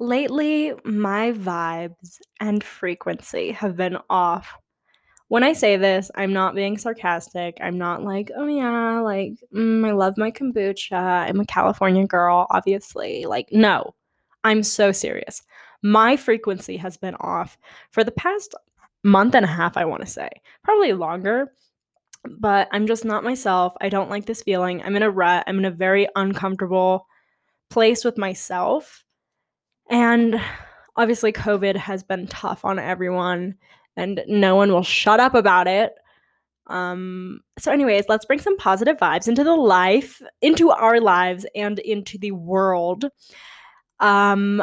Lately, my vibes and frequency have been off. When I say this, I'm not being sarcastic. I'm not like, oh yeah, like, mm, I love my kombucha. I'm a California girl, obviously. Like, no, I'm so serious. My frequency has been off for the past month and a half, I want to say, probably longer. But I'm just not myself. I don't like this feeling. I'm in a rut. I'm in a very uncomfortable place with myself. And obviously, COVID has been tough on everyone, and no one will shut up about it. Um, so, anyways, let's bring some positive vibes into the life, into our lives, and into the world. Um,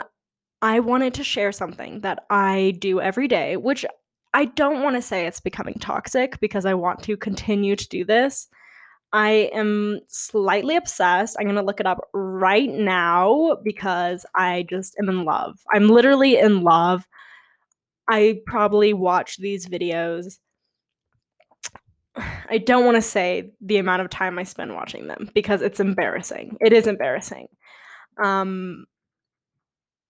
I wanted to share something that I do every day, which I don't want to say it's becoming toxic because I want to continue to do this. I am slightly obsessed. I'm going to look it up right now because I just am in love. I'm literally in love. I probably watch these videos. I don't want to say the amount of time I spend watching them because it's embarrassing. It is embarrassing. Um,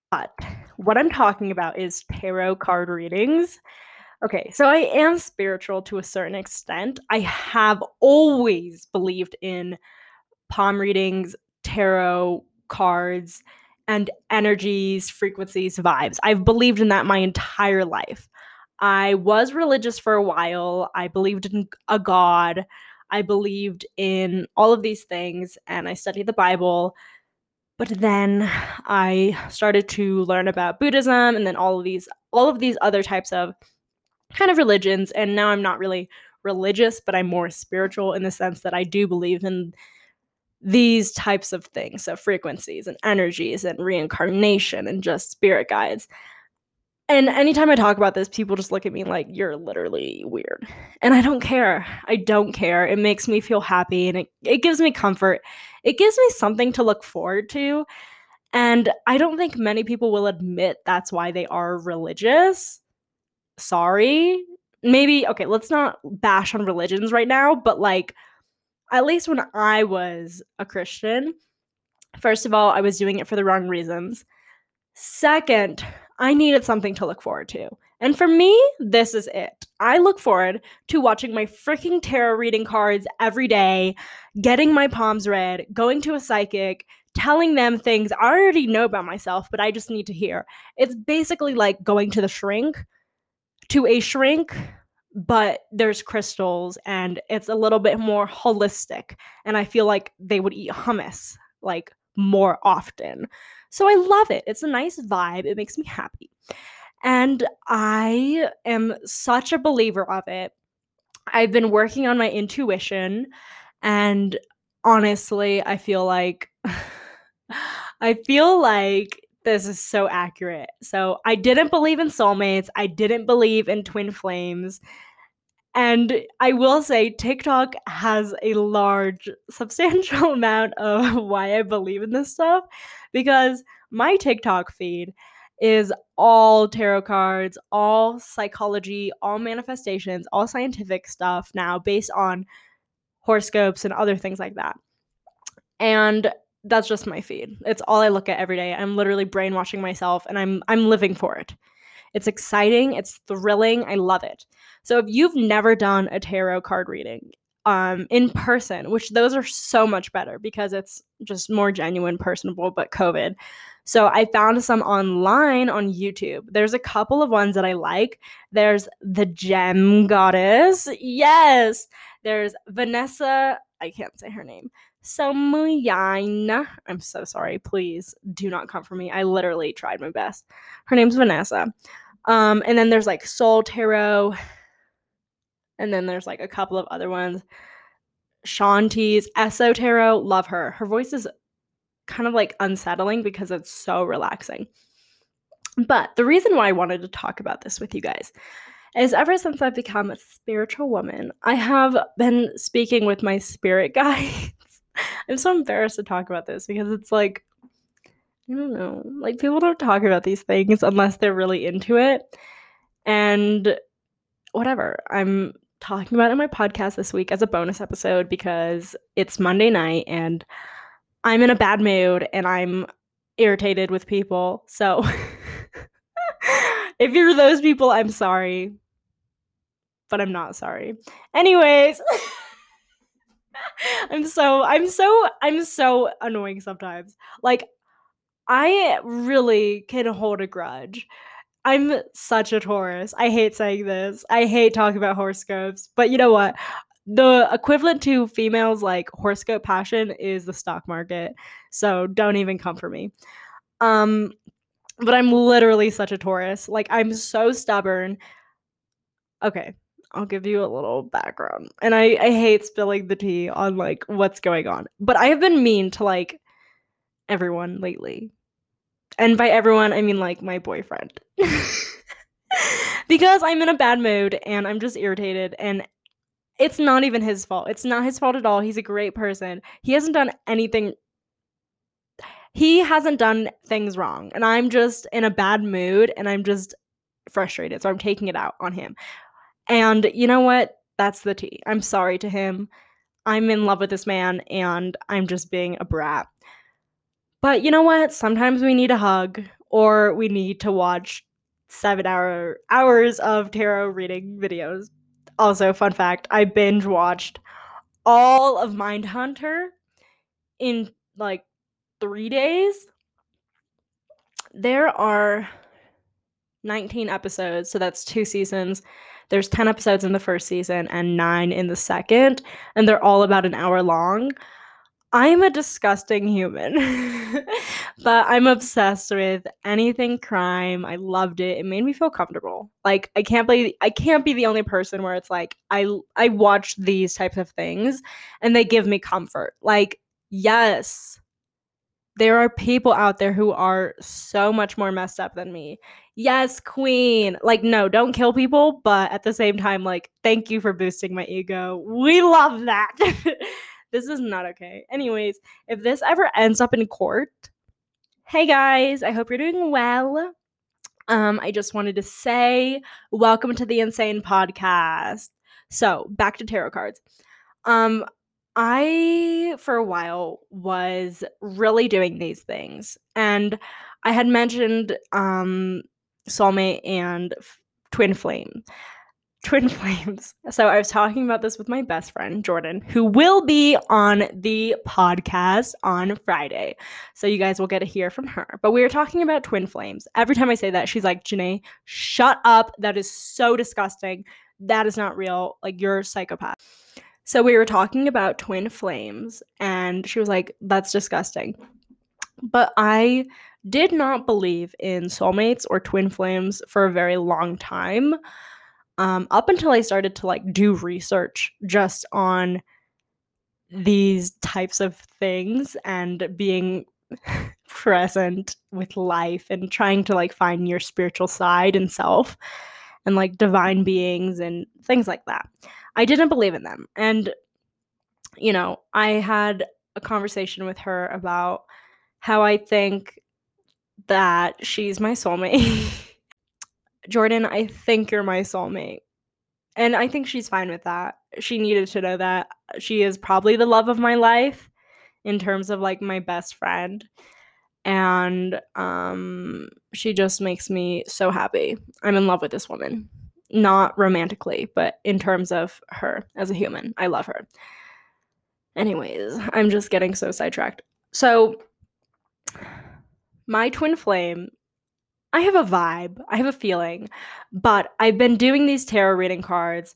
but what I'm talking about is tarot card readings. Okay, so I am spiritual to a certain extent. I have always believed in palm readings, tarot cards, and energies, frequencies, vibes. I've believed in that my entire life. I was religious for a while. I believed in a God. I believed in all of these things and I studied the Bible. But then I started to learn about Buddhism and then all of these all of these other types of kind of religions and now i'm not really religious but i'm more spiritual in the sense that i do believe in these types of things so frequencies and energies and reincarnation and just spirit guides. And anytime i talk about this people just look at me like you're literally weird. And i don't care. I don't care. It makes me feel happy and it, it gives me comfort. It gives me something to look forward to and i don't think many people will admit that's why they are religious sorry. Maybe, okay, let's not bash on religions right now, but like, at least when I was a Christian, first of all, I was doing it for the wrong reasons. Second, I needed something to look forward to. And for me, this is it. I look forward to watching my freaking tarot reading cards every day, getting my palms read, going to a psychic, telling them things I already know about myself, but I just need to hear. It's basically like going to the shrink to a shrink, but there's crystals and it's a little bit more holistic. And I feel like they would eat hummus like more often. So I love it. It's a nice vibe. It makes me happy. And I am such a believer of it. I've been working on my intuition and honestly, I feel like I feel like this is so accurate. So I didn't believe in soulmates. I didn't believe in twin flames. And I will say TikTok has a large, substantial amount of why I believe in this stuff because my TikTok feed is all tarot cards, all psychology, all manifestations, all scientific stuff now based on horoscopes and other things like that. And that's just my feed. It's all I look at every day. I'm literally brainwashing myself and I'm I'm living for it. It's exciting, it's thrilling, I love it. So if you've never done a tarot card reading um in person, which those are so much better because it's just more genuine, personable, but COVID. So I found some online on YouTube. There's a couple of ones that I like. There's the Gem Goddess. Yes. There's Vanessa, I can't say her name. Somuyaina. I'm so sorry. Please do not come for me. I literally tried my best. Her name's Vanessa. Um, and then there's like Soul Tarot. And then there's like a couple of other ones. Shanti's Eso Tarot. Love her. Her voice is kind of like unsettling because it's so relaxing. But the reason why I wanted to talk about this with you guys is ever since I've become a spiritual woman, I have been speaking with my spirit guides I'm so embarrassed to talk about this because it's like I don't know. Like people don't talk about these things unless they're really into it. And whatever. I'm talking about it in my podcast this week as a bonus episode because it's Monday night and I'm in a bad mood and I'm irritated with people. So if you're those people, I'm sorry. But I'm not sorry. Anyways, I'm so I'm so I'm so annoying sometimes. Like I really can hold a grudge. I'm such a Taurus. I hate saying this. I hate talking about horoscopes. But you know what? The equivalent to females like horoscope passion is the stock market. So don't even come for me. Um but I'm literally such a Taurus. Like I'm so stubborn. Okay, I'll give you a little background. And I I hate spilling the tea on like what's going on. But I have been mean to like everyone lately. And by everyone, I mean like my boyfriend. because I'm in a bad mood and I'm just irritated and it's not even his fault. It's not his fault at all. He's a great person. He hasn't done anything he hasn't done things wrong and I'm just in a bad mood and I'm just frustrated. So I'm taking it out on him. And you know what? That's the tea. I'm sorry to him. I'm in love with this man and I'm just being a brat. But you know what? Sometimes we need a hug or we need to watch 7 hour hours of tarot reading videos. Also, fun fact, I binge watched all of Mindhunter in like three days. There are 19 episodes, so that's two seasons. There's 10 episodes in the first season and nine in the second, and they're all about an hour long. I'm a disgusting human, but I'm obsessed with anything crime. I loved it. It made me feel comfortable. Like I can't believe I can't be the only person where it's like I I watch these types of things and they give me comfort. Like yes, there are people out there who are so much more messed up than me. Yes, queen. Like, no, don't kill people, but at the same time, like, thank you for boosting my ego. We love that. this is not okay. Anyways, if this ever ends up in court, hey guys, I hope you're doing well. Um, I just wanted to say welcome to the Insane Podcast. So, back to tarot cards. Um, I, for a while, was really doing these things. And I had mentioned um, Soulmate and f- Twin Flame. Twin Flames. So I was talking about this with my best friend, Jordan, who will be on the podcast on Friday. So you guys will get to hear from her. But we were talking about Twin Flames. Every time I say that, she's like, Janae, shut up. That is so disgusting. That is not real. Like, you're a psychopath. So we were talking about twin flames, and she was like, That's disgusting. But I did not believe in soulmates or twin flames for a very long time. Um, up until I started to like do research just on these types of things and being present with life and trying to like find your spiritual side and self and like divine beings and things like that. I didn't believe in them. And, you know, I had a conversation with her about how I think that she's my soulmate. Jordan, I think you're my soulmate. And I think she's fine with that. She needed to know that. She is probably the love of my life in terms of like my best friend. And um she just makes me so happy. I'm in love with this woman not romantically, but in terms of her as a human. I love her. Anyways, I'm just getting so sidetracked. So, my twin flame, I have a vibe, I have a feeling, but I've been doing these tarot reading cards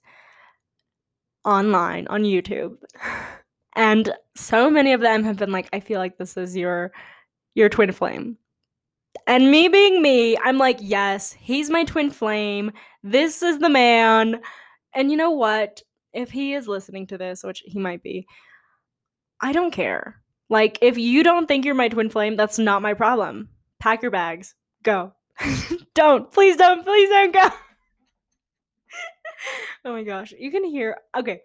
online on YouTube. And so many of them have been like, I feel like this is your your twin flame. And me being me, I'm like, yes, he's my twin flame. This is the man. And you know what? If he is listening to this, which he might be, I don't care. Like, if you don't think you're my twin flame, that's not my problem. Pack your bags. Go. don't. Please don't. Please don't go. oh my gosh. You can hear. Okay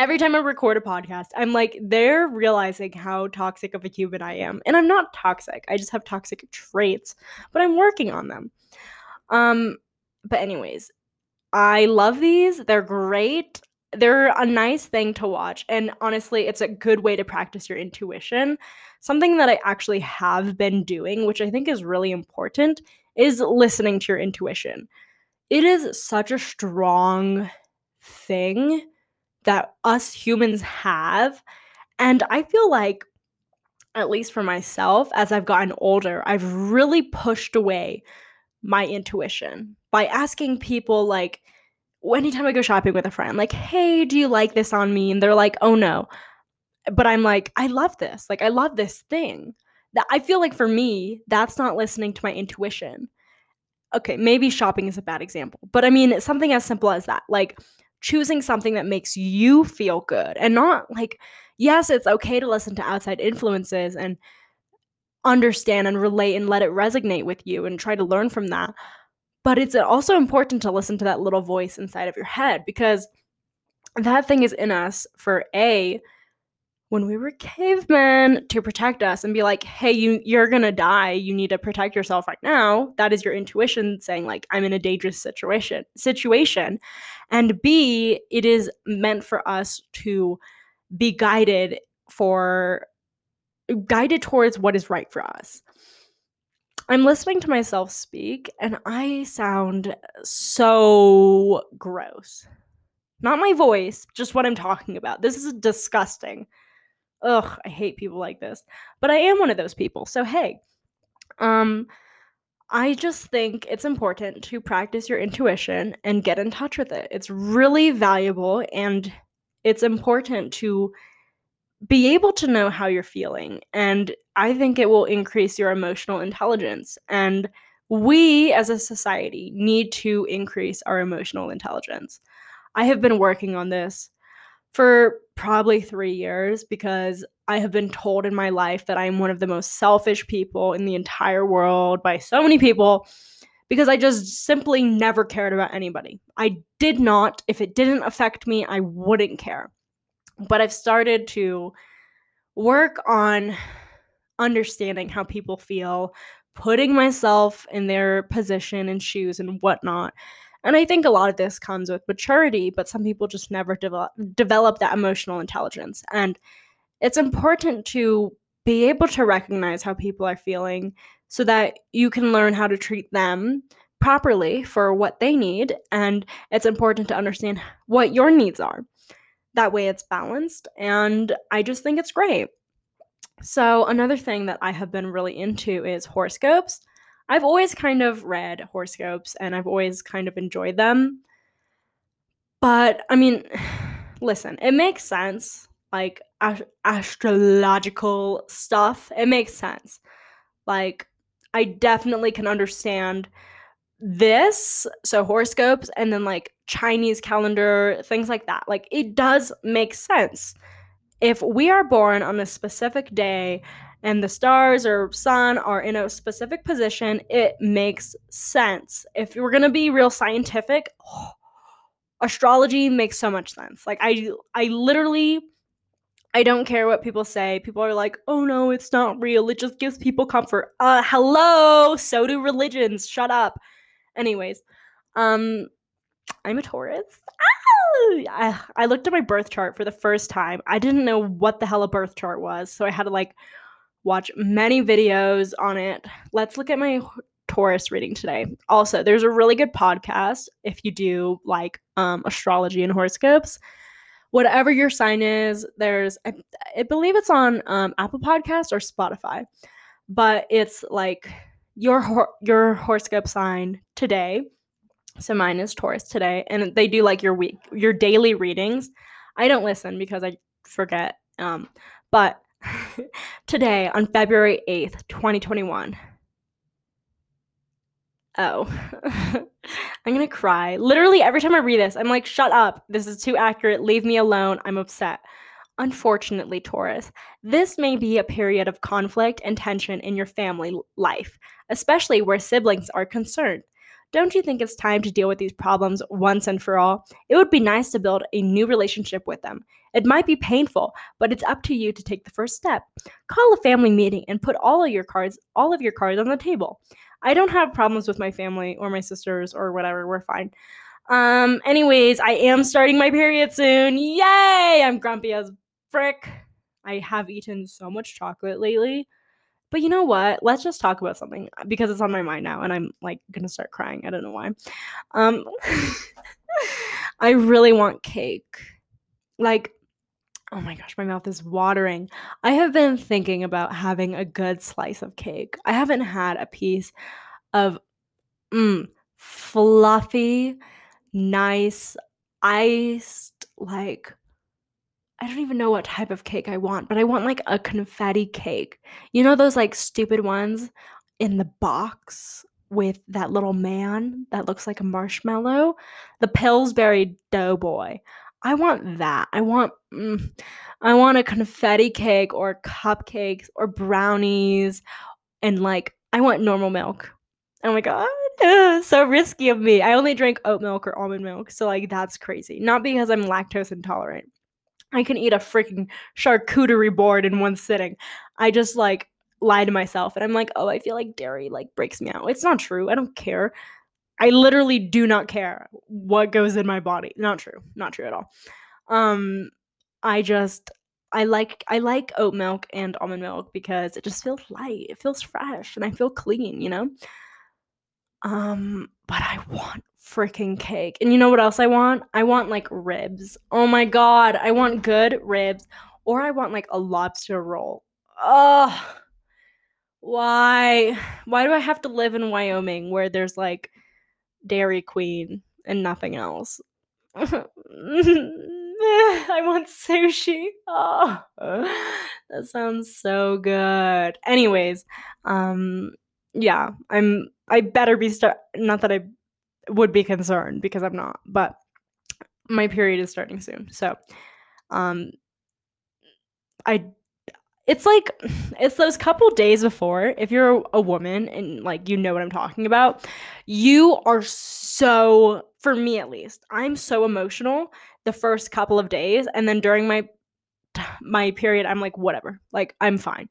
every time I record a podcast, I'm like, they're realizing how toxic of a human I am. And I'm not toxic. I just have toxic traits, but I'm working on them. Um, but anyways, I love these. They're great. They're a nice thing to watch. And honestly, it's a good way to practice your intuition. something that I actually have been doing, which I think is really important, is listening to your intuition. It is such a strong thing that us humans have. And I feel like, at least for myself, as I've gotten older, I've really pushed away my intuition by asking people, like, anytime I go shopping with a friend, like, hey, do you like this on me? And they're like, oh no. But I'm like, I love this. Like, I love this thing. That I feel like for me, that's not listening to my intuition. Okay, maybe shopping is a bad example, but I mean, something as simple as that. Like, choosing something that makes you feel good and not like, yes, it's okay to listen to outside influences and understand and relate and let it resonate with you and try to learn from that. But it's also important to listen to that little voice inside of your head because that thing is in us for A, when we were cavemen to protect us and be like, hey, you you're gonna die. You need to protect yourself right now. That is your intuition saying, like, I'm in a dangerous situation situation. And B, it is meant for us to be guided for guided towards what is right for us. I'm listening to myself speak and I sound so gross. Not my voice, just what I'm talking about. This is disgusting. Ugh, I hate people like this. But I am one of those people. So hey, um I just think it's important to practice your intuition and get in touch with it. It's really valuable and it's important to be able to know how you're feeling. And I think it will increase your emotional intelligence. And we as a society need to increase our emotional intelligence. I have been working on this for probably three years because I have been told in my life that I'm one of the most selfish people in the entire world by so many people because I just simply never cared about anybody. I did not, if it didn't affect me, I wouldn't care but I've started to work on understanding how people feel, putting myself in their position and shoes and whatnot. And I think a lot of this comes with maturity, but some people just never develop develop that emotional intelligence. And it's important to be able to recognize how people are feeling so that you can learn how to treat them properly for what they need. And it's important to understand what your needs are. That way it's balanced, and I just think it's great. So, another thing that I have been really into is horoscopes. I've always kind of read horoscopes and I've always kind of enjoyed them. But, I mean, listen, it makes sense. Like, ast- astrological stuff, it makes sense. Like, I definitely can understand this, so horoscopes, and then like Chinese calendar, things like that. Like it does make sense. If we are born on a specific day and the stars or sun are in a specific position, it makes sense. If we're going to be real scientific, oh, astrology makes so much sense. Like I I literally I don't care what people say. People are like, "Oh no, it's not real. It just gives people comfort." Uh hello, so do religions. Shut up. Anyways, um, I'm a Taurus. I, I looked at my birth chart for the first time. I didn't know what the hell a birth chart was, so I had to like watch many videos on it. Let's look at my Taurus reading today. Also, there's a really good podcast if you do like um, astrology and horoscopes. Whatever your sign is, there's I, I believe it's on um, Apple Podcast or Spotify, but it's like your hor- your horoscope sign today. So mine is Taurus today, and they do like your week, your daily readings. I don't listen because I forget. Um, but today on February 8th, 2021. Oh, I'm gonna cry. Literally, every time I read this, I'm like, shut up. This is too accurate. Leave me alone. I'm upset. Unfortunately, Taurus, this may be a period of conflict and tension in your family life, especially where siblings are concerned. Don't you think it's time to deal with these problems once and for all? It would be nice to build a new relationship with them. It might be painful, but it's up to you to take the first step. Call a family meeting and put all of your cards, all of your cards on the table. I don't have problems with my family or my sisters or whatever. We're fine. Um anyways, I am starting my period soon. Yay! I'm grumpy as frick. I have eaten so much chocolate lately. But you know what? Let's just talk about something because it's on my mind now and I'm like going to start crying. I don't know why. Um I really want cake. Like oh my gosh, my mouth is watering. I have been thinking about having a good slice of cake. I haven't had a piece of mm, fluffy, nice, iced, like, I don't even know what type of cake I want, but I want like a confetti cake. You know, those like stupid ones in the box with that little man that looks like a marshmallow? The Pillsbury Doughboy. I want that. I want mm, I want a confetti cake or cupcakes or brownies and like I want normal milk. Oh my god. so risky of me. I only drink oat milk or almond milk. So like that's crazy. Not because I'm lactose intolerant. I can eat a freaking charcuterie board in one sitting. I just like lie to myself and I'm like, "Oh, I feel like dairy like breaks me out." It's not true. I don't care. I literally do not care what goes in my body. Not true. Not true at all. Um I just I like I like oat milk and almond milk because it just feels light. It feels fresh and I feel clean, you know? Um but I want freaking cake. And you know what else I want? I want like ribs. Oh my god, I want good ribs or I want like a lobster roll. Ugh. Why? Why do I have to live in Wyoming where there's like Dairy Queen and nothing else. I want sushi. Oh, that sounds so good. Anyways, um, yeah, I'm. I better be start. Not that I would be concerned because I'm not, but my period is starting soon. So, um, I it's like it's those couple days before if you're a woman and like you know what i'm talking about you are so for me at least i'm so emotional the first couple of days and then during my my period i'm like whatever like i'm fine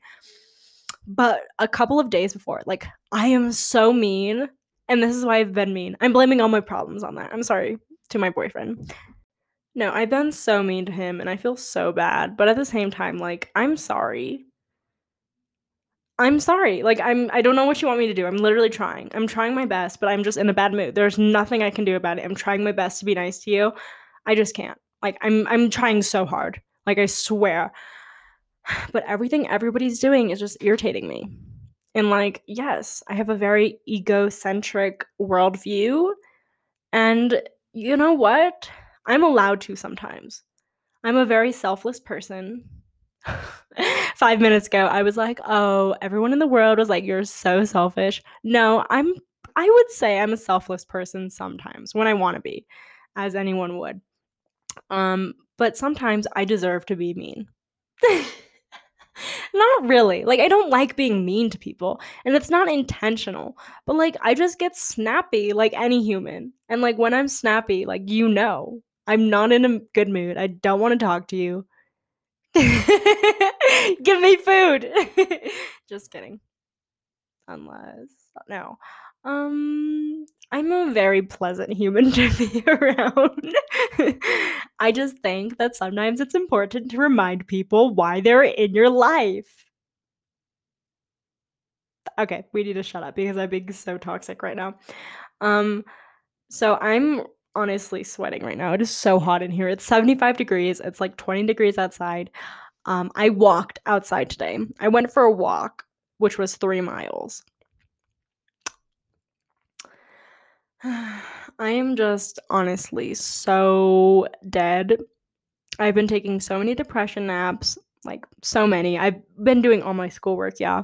but a couple of days before like i am so mean and this is why i've been mean i'm blaming all my problems on that i'm sorry to my boyfriend no, I've been so mean to him and I feel so bad, but at the same time, like, I'm sorry. I'm sorry. Like, I'm I don't know what you want me to do. I'm literally trying. I'm trying my best, but I'm just in a bad mood. There's nothing I can do about it. I'm trying my best to be nice to you. I just can't. Like, I'm I'm trying so hard. Like, I swear. But everything everybody's doing is just irritating me. And like, yes, I have a very egocentric worldview. And you know what? I'm allowed to sometimes. I'm a very selfless person. Five minutes ago, I was like, oh, everyone in the world was like, you're so selfish. No, I'm, I would say I'm a selfless person sometimes when I want to be, as anyone would. Um, but sometimes I deserve to be mean. not really. Like, I don't like being mean to people, and it's not intentional, but like, I just get snappy like any human. And like, when I'm snappy, like, you know, I'm not in a good mood. I don't want to talk to you. Give me food. Just kidding. Unless no. Um I'm a very pleasant human to be around. I just think that sometimes it's important to remind people why they're in your life. Okay, we need to shut up because I'm being so toxic right now. Um so I'm honestly sweating right now. It is so hot in here. It's 75 degrees. It's like 20 degrees outside. Um, I walked outside today. I went for a walk, which was three miles. I am just honestly so dead. I've been taking so many depression naps, like so many. I've been doing all my schoolwork, yeah,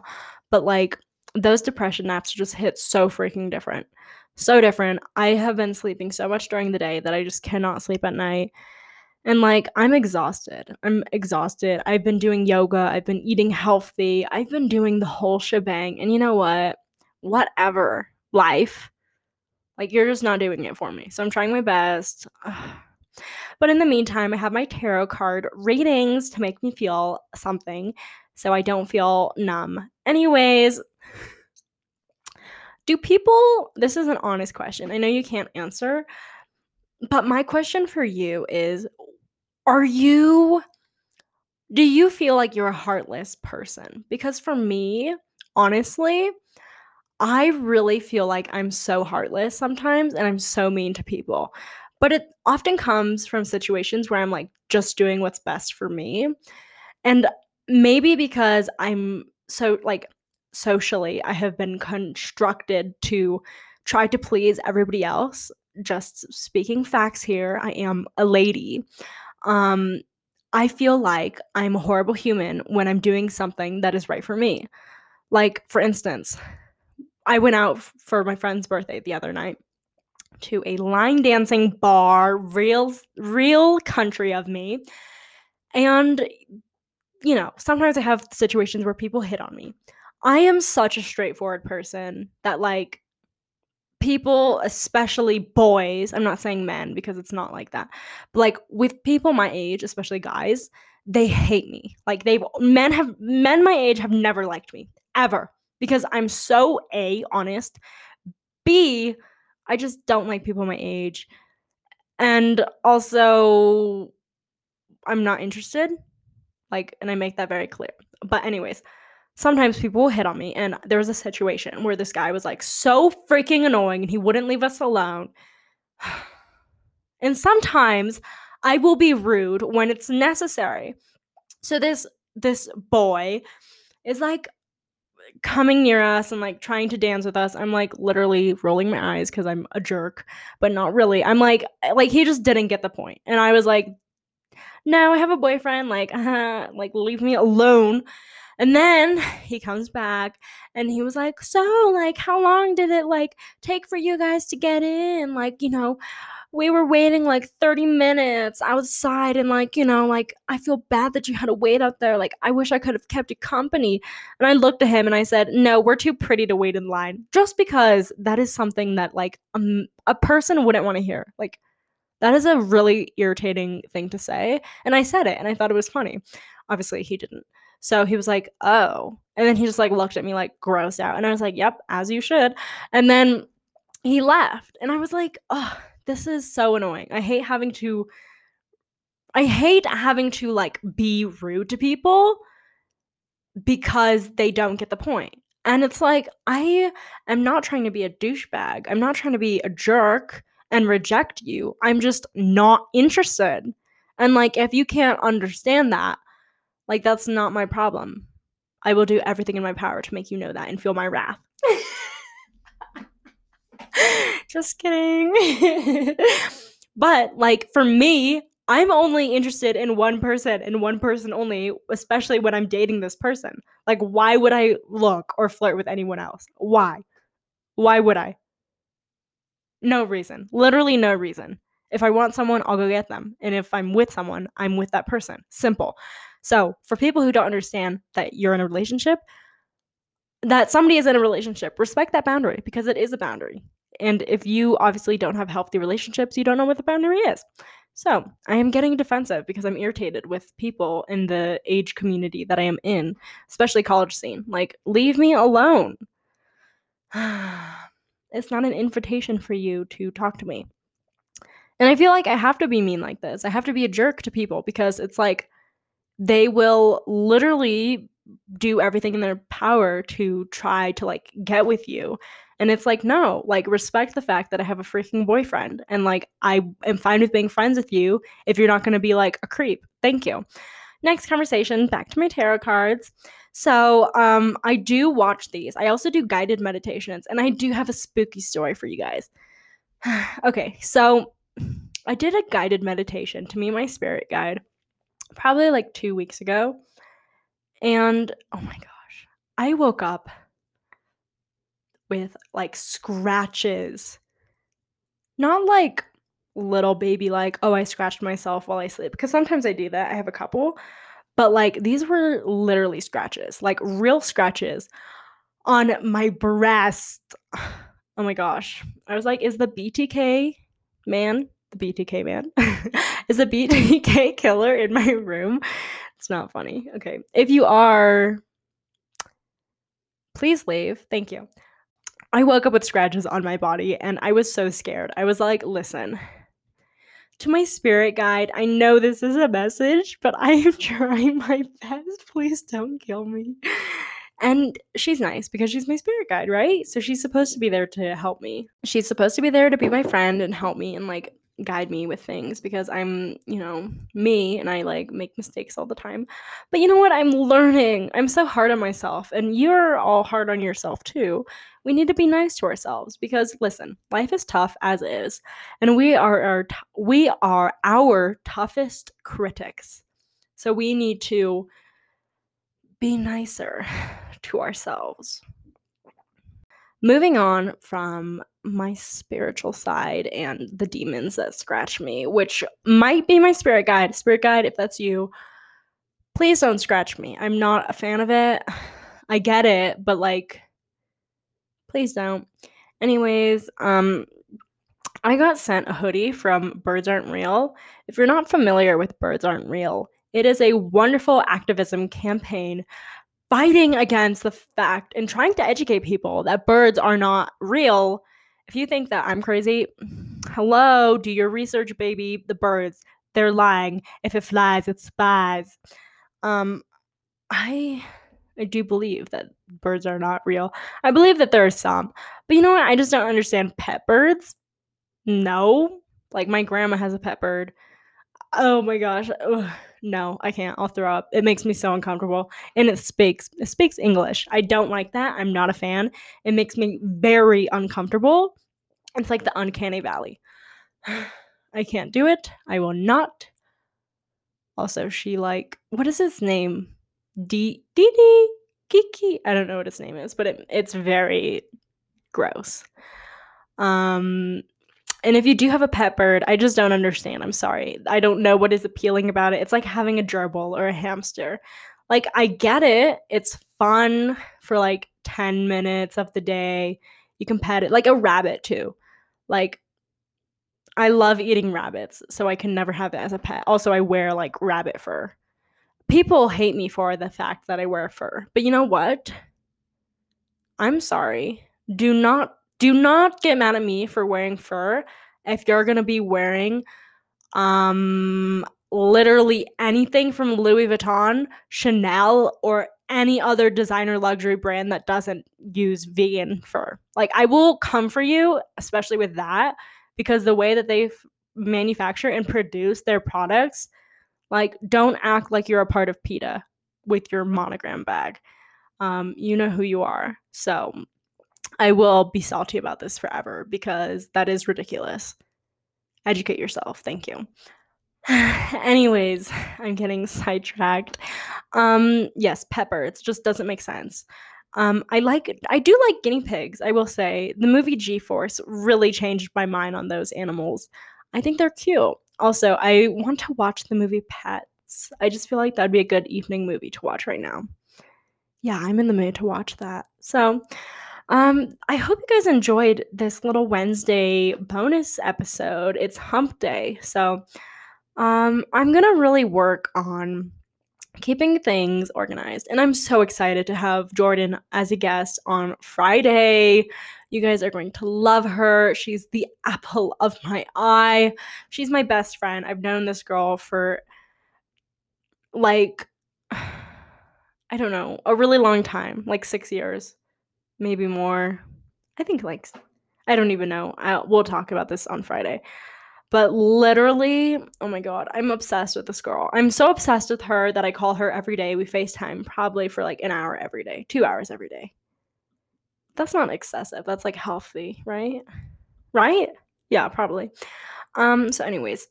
but like those depression naps just hit so freaking different so different. I have been sleeping so much during the day that I just cannot sleep at night. And like, I'm exhausted. I'm exhausted. I've been doing yoga. I've been eating healthy. I've been doing the whole shebang. And you know what? Whatever. Life. Like, you're just not doing it for me. So I'm trying my best. But in the meantime, I have my tarot card readings to make me feel something so I don't feel numb. Anyways, do people, this is an honest question. I know you can't answer, but my question for you is are you do you feel like you're a heartless person? Because for me, honestly, I really feel like I'm so heartless sometimes and I'm so mean to people. But it often comes from situations where I'm like just doing what's best for me. And maybe because I'm so like socially, I have been constructed to try to please everybody else. Just speaking facts here, I am a lady. Um, I feel like I'm a horrible human when I'm doing something that is right for me. Like, for instance, I went out for my friend's birthday the other night to a line dancing bar, real real country of me. And you know, sometimes I have situations where people hit on me. I am such a straightforward person that like people, especially boys, I'm not saying men because it's not like that. But like with people my age, especially guys, they hate me. Like they've men have men my age have never liked me ever because I'm so A, honest. B, I just don't like people my age. And also, I'm not interested. Like, and I make that very clear. But, anyways, sometimes people will hit on me. And there was a situation where this guy was like so freaking annoying and he wouldn't leave us alone. and sometimes I will be rude when it's necessary. So, this this boy is like coming near us and like trying to dance with us, I'm like literally rolling my eyes because I'm a jerk, but not really. I'm like, like he just didn't get the point, and I was like, no, I have a boyfriend. Like, uh, like leave me alone. And then he comes back and he was like, So, like, how long did it like take for you guys to get in? Like, you know, we were waiting like 30 minutes outside and like you know like i feel bad that you had to wait out there. Like i wish i could have kept you company. And i looked at him and i said no we're too pretty to wait in line. Just because that is something that like um, a person wouldn't want to hear. Like that is a really irritating thing to say. And i said it and i thought it was funny. Obviously he didn't. So he was like oh. And then he just like looked at me like grossed out. And i was like yep as you should. And then he left. And i was like oh this is so annoying. I hate having to I hate having to like be rude to people because they don't get the point. And it's like I am not trying to be a douchebag. I'm not trying to be a jerk and reject you. I'm just not interested. And like if you can't understand that, like that's not my problem. I will do everything in my power to make you know that and feel my wrath. Just kidding. but like for me, I'm only interested in one person and one person only, especially when I'm dating this person. Like, why would I look or flirt with anyone else? Why? Why would I? No reason. Literally no reason. If I want someone, I'll go get them. And if I'm with someone, I'm with that person. Simple. So, for people who don't understand that you're in a relationship, that somebody is in a relationship, respect that boundary because it is a boundary. And if you obviously don't have healthy relationships, you don't know what the boundary is. So I am getting defensive because I'm irritated with people in the age community that I am in, especially college scene. Like, leave me alone. it's not an invitation for you to talk to me. And I feel like I have to be mean like this. I have to be a jerk to people because it's like they will literally do everything in their power to try to like get with you and it's like, no, like respect the fact that I have a freaking boyfriend and like I am fine with being friends with you if you're not going to be like a creep. Thank you. Next conversation, back to my tarot cards. So, um I do watch these. I also do guided meditations and I do have a spooky story for you guys. okay, so I did a guided meditation to me my spirit guide probably like 2 weeks ago. And oh my gosh, I woke up with like scratches. Not like little baby, like, oh, I scratched myself while I sleep. Because sometimes I do that. I have a couple. But like these were literally scratches, like real scratches on my breast. Oh my gosh. I was like, is the BTK man, the BTK man, is the BTK killer in my room? It's not funny. Okay. If you are, please leave. Thank you. I woke up with scratches on my body and I was so scared. I was like, listen, to my spirit guide, I know this is a message, but I am trying my best. Please don't kill me. And she's nice because she's my spirit guide, right? So she's supposed to be there to help me. She's supposed to be there to be my friend and help me and like guide me with things because I'm, you know, me and I like make mistakes all the time. But you know what? I'm learning. I'm so hard on myself and you're all hard on yourself too. We need to be nice to ourselves because listen, life is tough as is, and we are our t- we are our toughest critics. So we need to be nicer to ourselves. Moving on from my spiritual side and the demons that scratch me, which might be my spirit guide. Spirit guide, if that's you, please don't scratch me. I'm not a fan of it. I get it, but like, please don't. Anyways, um, I got sent a hoodie from Birds Aren't Real. If you're not familiar with Birds Aren't Real, it is a wonderful activism campaign fighting against the fact and trying to educate people that birds are not real. If you think that I'm crazy, hello, do your research, baby. The birds, they're lying. If it flies, it spies. Um, I I do believe that birds are not real. I believe that there are some, but you know what? I just don't understand pet birds. No, like my grandma has a pet bird. Oh my gosh. Ugh no, I can't. I'll throw up. It makes me so uncomfortable. And it speaks it speaks English. I don't like that. I'm not a fan. It makes me very uncomfortable. It's like the uncanny valley. I can't do it. I will not. Also, she like what is his name? D D D Kiki. I don't know what his name is, but it, it's very gross. Um and if you do have a pet bird, I just don't understand. I'm sorry. I don't know what is appealing about it. It's like having a gerbil or a hamster. Like, I get it. It's fun for like 10 minutes of the day. You can pet it like a rabbit too. Like, I love eating rabbits, so I can never have it as a pet. Also, I wear like rabbit fur. People hate me for the fact that I wear fur. But you know what? I'm sorry. Do not do not get mad at me for wearing fur if you're going to be wearing um literally anything from Louis Vuitton, Chanel or any other designer luxury brand that doesn't use vegan fur. Like I will come for you especially with that because the way that they manufacture and produce their products like don't act like you're a part of PETA with your monogram bag. Um you know who you are. So I will be salty about this forever because that is ridiculous. Educate yourself. Thank you. Anyways, I'm getting sidetracked. Um, yes, pepper. It just doesn't make sense. Um, I like I do like guinea pigs, I will say. The movie G Force really changed my mind on those animals. I think they're cute. Also, I want to watch the movie Pets. I just feel like that'd be a good evening movie to watch right now. Yeah, I'm in the mood to watch that. So, um, I hope you guys enjoyed this little Wednesday bonus episode. It's hump day. So um, I'm going to really work on keeping things organized. And I'm so excited to have Jordan as a guest on Friday. You guys are going to love her. She's the apple of my eye. She's my best friend. I've known this girl for like, I don't know, a really long time, like six years maybe more. I think like I don't even know. I, we'll talk about this on Friday. But literally, oh my god, I'm obsessed with this girl. I'm so obsessed with her that I call her every day. We FaceTime probably for like an hour every day, two hours every day. That's not excessive. That's like healthy, right? Right? Yeah, probably. Um, so, anyways,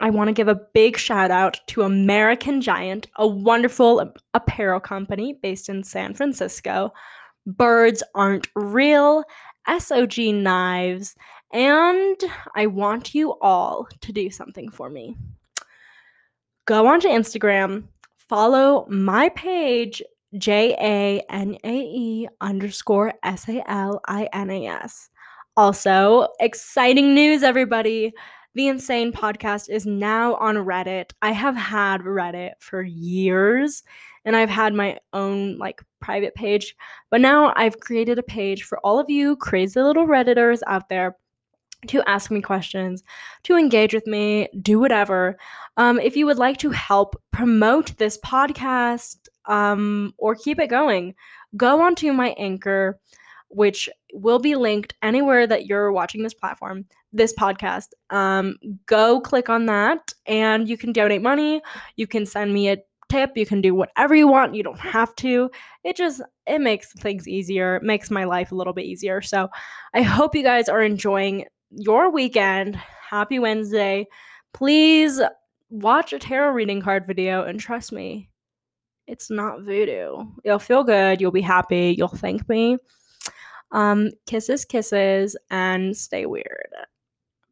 I want to give a big shout out to American Giant, a wonderful apparel company based in San Francisco birds aren't real, SOG knives, and I want you all to do something for me. Go onto Instagram, follow my page, J A N A E underscore S A L I N A S. Also, exciting news, everybody. The Insane podcast is now on Reddit. I have had Reddit for years and I've had my own like private page, but now I've created a page for all of you crazy little redditors out there to ask me questions, to engage with me, do whatever. Um, if you would like to help promote this podcast um, or keep it going, go onto my anchor, which will be linked anywhere that you're watching this platform, this podcast. Um, go click on that and you can donate money. You can send me a tip. You can do whatever you want. You don't have to. It just it makes things easier. It makes my life a little bit easier. So I hope you guys are enjoying your weekend. Happy Wednesday. Please watch a tarot reading card video and trust me, it's not voodoo. You'll feel good, you'll be happy, you'll thank me. Um, kisses, kisses, and stay weird.